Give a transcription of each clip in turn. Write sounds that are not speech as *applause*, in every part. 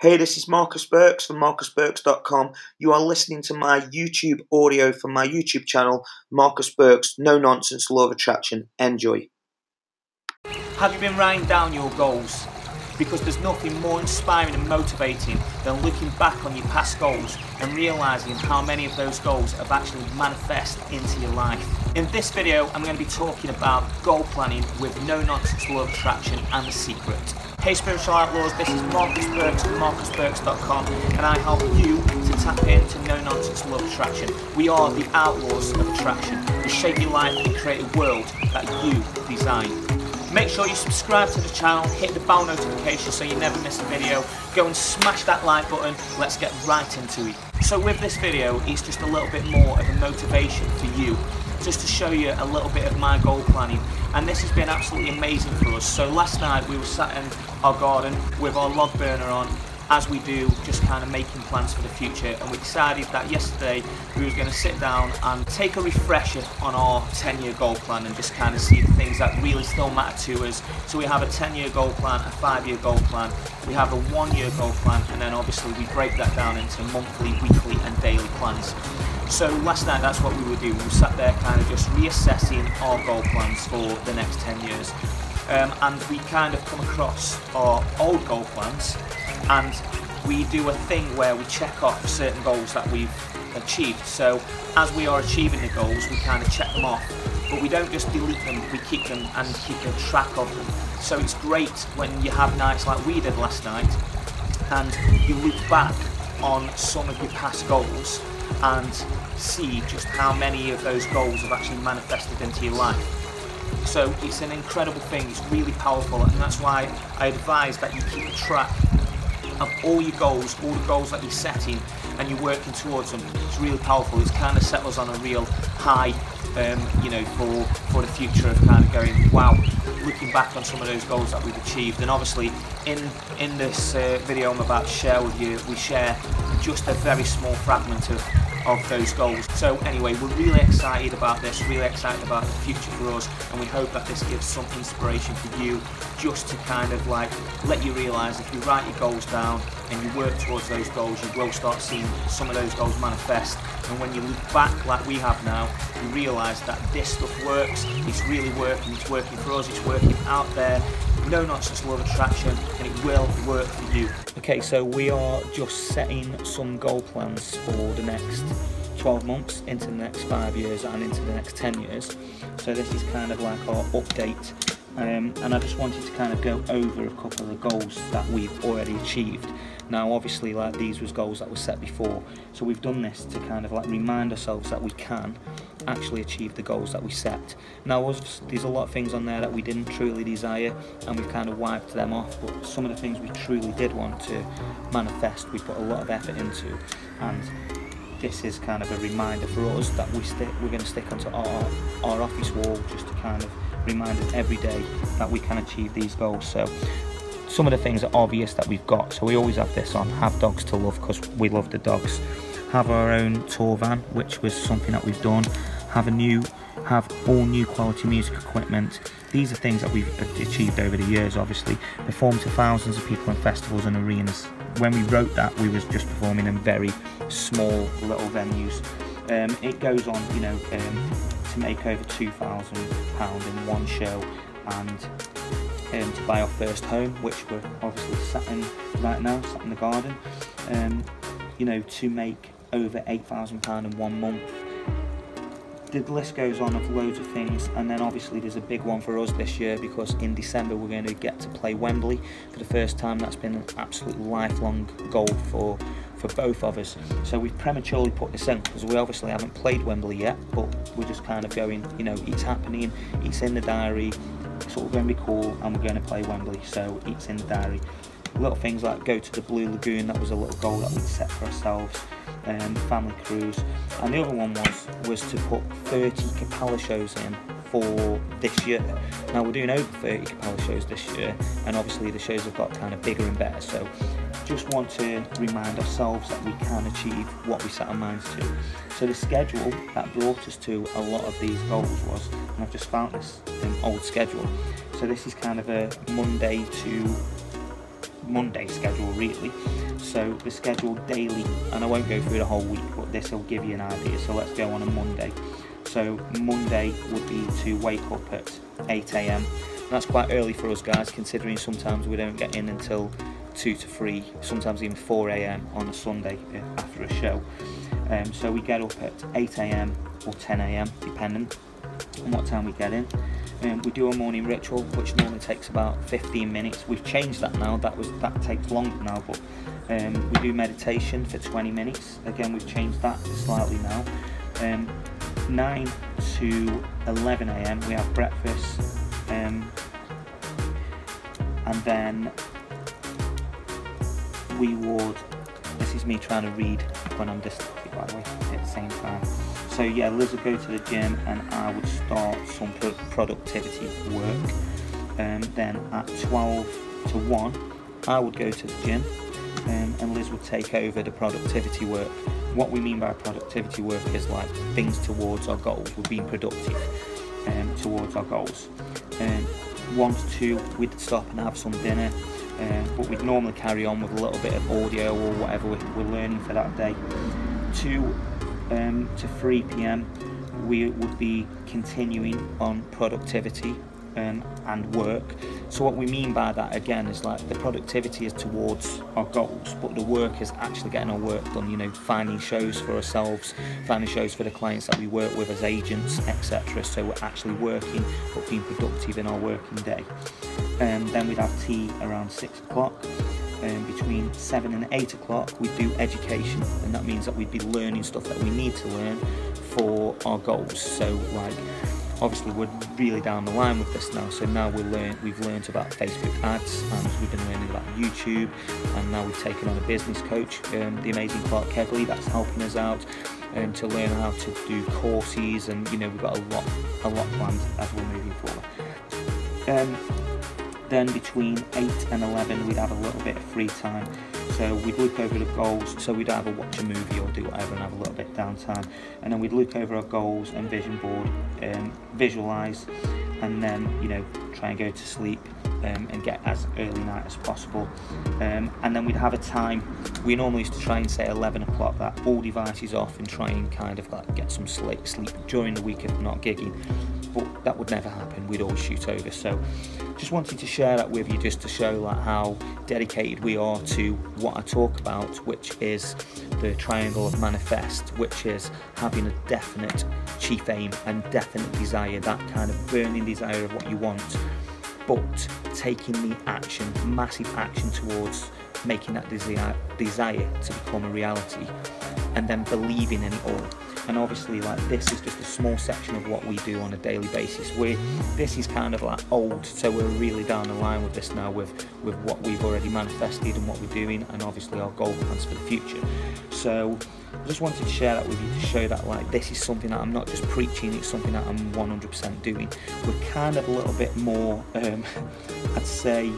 Hey, this is Marcus Burks from marcusburks.com. You are listening to my YouTube audio from my YouTube channel, Marcus Burks No Nonsense Law of Attraction. Enjoy. Have you been writing down your goals? Because there's nothing more inspiring and motivating than looking back on your past goals and realising how many of those goals have actually manifest into your life. In this video, I'm going to be talking about goal planning with no nonsense law of attraction and the secret. Hey Spiritual Outlaws, this is Marcus Burks from marcusburks.com and I help you to tap into no nonsense love attraction. We are the outlaws of attraction. We shape your life and create a world that you design. Make sure you subscribe to the channel, hit the bell notification so you never miss a video. Go and smash that like button. Let's get right into it. So with this video, it's just a little bit more of a motivation for you just to show you a little bit of my goal planning and this has been absolutely amazing for us. So last night we were sat in our garden with our log burner on as we do, just kind of making plans for the future. And we decided that yesterday we was going to sit down and take a refresher on our 10-year goal plan and just kind of see the things that really still matter to us. So we have a 10-year goal plan, a five-year goal plan, we have a one-year goal plan, and then obviously we break that down into monthly, weekly, and daily plans. So last night that's what we were doing. We sat there kind of just reassessing our goal plans for the next 10 years. Um, and we kind of come across our old goal plans and we do a thing where we check off certain goals that we've achieved. So as we are achieving the goals, we kind of check them off. But we don't just delete them, we keep them and keep a track of them. So it's great when you have nights like we did last night and you look back on some of your past goals and see just how many of those goals have actually manifested into your life. So it's an incredible thing, it's really powerful, and that's why I advise that you keep track of all your goals, all the goals that you're setting, and you're working towards them. It's really powerful. It's kind of set us on a real high, um, you know, for for the future of kind of going, wow, looking back on some of those goals that we've achieved. And obviously, in in this uh, video I'm about to share with you, we share just a very small fragment of of those goals. So anyway, we're really excited about this, really excited about the future for us, and we hope that this gives some inspiration for you just to kind of like let you realise if you write your goals down and you work towards those goals, you will start seeing some of those goals manifest. And when you look back like we have now, you realise that this stuff works, it's really working, it's working for us, it's working out there, no nonsense law of attraction and it will work for you. Okay, so we are just setting some goal plans for the next 12 months, into the next five years and into the next 10 years. So this is kind of like our update um, and I just wanted to kind of go over a couple of the goals that we've already achieved. Now obviously like these was goals that were set before. So we've done this to kind of like remind ourselves that we can actually achieve the goals that we set. Now there's a lot of things on there that we didn't truly desire and we've kind of wiped them off but some of the things we truly did want to manifest we put a lot of effort into. And this is kind of a reminder for us that we stick we're going to stick onto our, our office wall just to kind of remind us every day that we can achieve these goals. So some of the things are obvious that we've got. So we always have this on have dogs to love because we love the dogs. Have our own tour van which was something that we've done. Have a new have all new quality music equipment. These are things that we've achieved over the years obviously. Performed to thousands of people in festivals and arenas. When we wrote that we was just performing in very small little venues. Um, it goes on you know um, to make over two thousand pound in one show and um, to buy our first home which we're obviously sat in right now sat in the garden um, you know to make over eight thousand pound in one month. The list goes on of loads of things and then obviously there's a big one for us this year because in December we're going to get to play Wembley for the first time. That's been an absolute lifelong goal for for both of us. So we've prematurely put this in because we obviously haven't played Wembley yet but we're just kind of going you know it's happening it's in the diary it's all going to be cool and we're going to play Wembley so it's in the diary little things like go to the Blue Lagoon that was a little goal that we'd set for ourselves um, family cruise and the other one was was to put 30 Capella shows in for this year. Now we're doing over 30 Capella shows this year and obviously the shows have got kind of bigger and better so just want to remind ourselves that we can achieve what we set our minds to. So the schedule that brought us to a lot of these goals was, and I've just found this an old schedule, so this is kind of a Monday to Monday schedule really. So the schedule daily, and I won't go through the whole week, but this will give you an idea. So let's go on a Monday. So Monday would be to wake up at 8 a.m. That's quite early for us guys, considering sometimes we don't get in until 2 to 3, sometimes even 4 a.m. on a Sunday uh, after a show. Um, so we get up at 8 a.m. or 10 a.m. depending on what time we get in. Um, we do a morning ritual, which normally takes about 15 minutes. We've changed that now. That was that takes longer now, but um, we do meditation for 20 minutes. Again, we've changed that slightly now. Um, 9 to 11 a.m. we have breakfast, um, and then we would. This is me trying to read when I'm dyslexic, by the way, at the same time. So yeah, Liz would go to the gym and I would start some productivity work. Um, then at 12 to 1, I would go to the gym um, and Liz would take over the productivity work. What we mean by productivity work is like things towards our goals. We're being productive um, towards our goals. Um, one to two, we'd stop and have some dinner. Um, but we'd normally carry on with a little bit of audio or whatever we're learning for that day. Two um, to 3 p.m. we would be continuing on productivity um, and work. So what we mean by that again is like the productivity is towards our goals, but the work is actually getting our work done. You know, finding shows for ourselves, finding shows for the clients that we work with as agents, etc. So we're actually working, but being productive in our working day. Um, then we'd have tea around six o'clock. Um, between 7 and 8 o'clock we do education and that means that we'd be learning stuff that we need to learn for our goals. So like obviously we're really down the line with this now. So now we we've learned about facebook ads and we've been learning about youtube and now we've taken on a business coach um, the amazing clark kegley that's helping us out um, to learn how to do courses and you know we've got a lot a lot planned as we're moving forward. Um, then between 8 and 11 we'd have a little bit of free time. So we'd look over the goals, so we'd either watch a movie or do whatever and have a little bit of downtime. And then we'd look over our goals and vision board, um, visualise, and then, you know, try and go to sleep um, and get as early night as possible. Um, and then we'd have a time, we normally used to try and say 11 o'clock that all devices off and try and kind of like get some sleep, sleep during the week if not gigging. But that would never happen, we'd always shoot over. So just wanted to share that with you just to show like how dedicated we are to what I talk about which is the triangle of manifest which is having a definite chief aim and definite desire that kind of burning desire of what you want but taking the action massive action towards making that desire, desire to become a reality and then believing in it all. And obviously like this is just a small section of what we do on a daily basis. We this is kind of like old so we're really down the line with this now with with what we've already manifested and what we're doing and obviously our goal plans for the future. So I just wanted to share that with you to show that like this is something that I'm not just preaching it's something that I'm 100% doing. We're kind of a little bit more um, *laughs* I'd say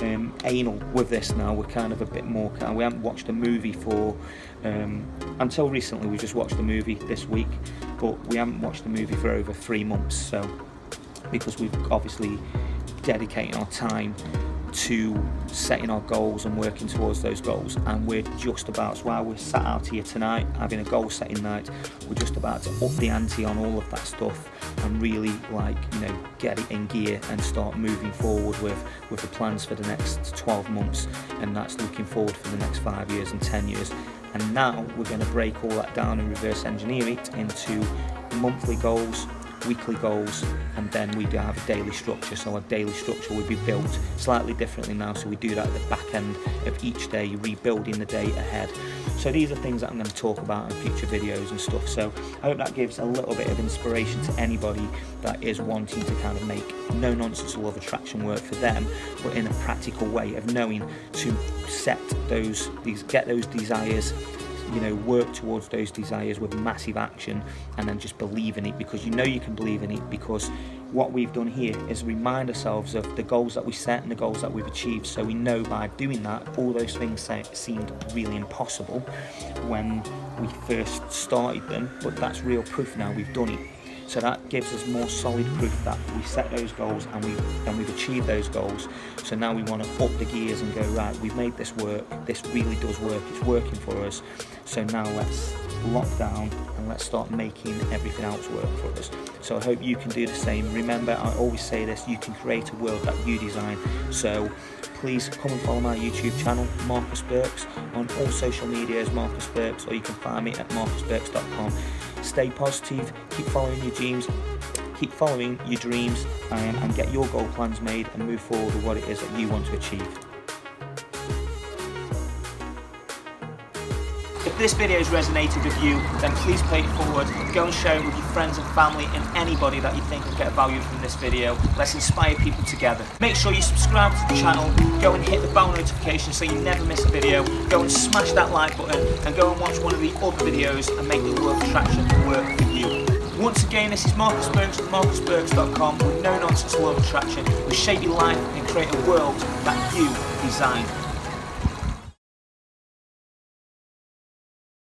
um, anal with this now. We're kind of a bit more. Kind of, we haven't watched a movie for um, until recently. We just watched the movie this week, but we haven't watched the movie for over three months. So because we've obviously dedicated our time to setting our goals and working towards those goals. And we're just about so while we're sat out here tonight having a goal setting night we're just about to up the ante on all of that stuff and really like you know get it in gear and start moving forward with with the plans for the next 12 months. And that's looking forward for the next five years and 10 years. And now we're going to break all that down and reverse engineer it into monthly goals weekly goals, and then we do have a daily structure. So our daily structure would be built slightly differently now. So we do that at the back end of each day, rebuilding the day ahead. So these are things that I'm going to talk about in future videos and stuff. So I hope that gives a little bit of inspiration to anybody that is wanting to kind of make no nonsense law of attraction work for them, but in a practical way of knowing to set those these get those desires you know work towards those desires with massive action and then just believe in it because you know you can believe in it because what we've done here is remind ourselves of the goals that we set and the goals that we've achieved. So we know by doing that all those things seemed really impossible when we first started them but that's real proof now we've done it So that gives us more solid proof that we set those goals and, we, and we've achieved those goals. So now we want to up the gears and go, right, we've made this work, this really does work, it's working for us. So now let's lock down and let's start making everything else work for us. So I hope you can do the same. Remember, I always say this, you can create a world that you design. So please come and follow my YouTube channel, Marcus Burks, on all social medias, Marcus Burks, or you can find me at marcusburks.com. Stay positive, keep following your dreams, keep following your dreams, um, and get your goal plans made and move forward with what it is that you want to achieve. This video has resonated with you, then please pay it forward. Go and share it with your friends and family and anybody that you think will get value from this video. Let's inspire people together. Make sure you subscribe to the channel, go and hit the bell notification so you never miss a video. Go and smash that like button and go and watch one of the other videos and make the of Attraction work for you. Once again, this is Marcus Burks at marcusburks.com with no nonsense law of attraction. We shape your life and create a world that you design.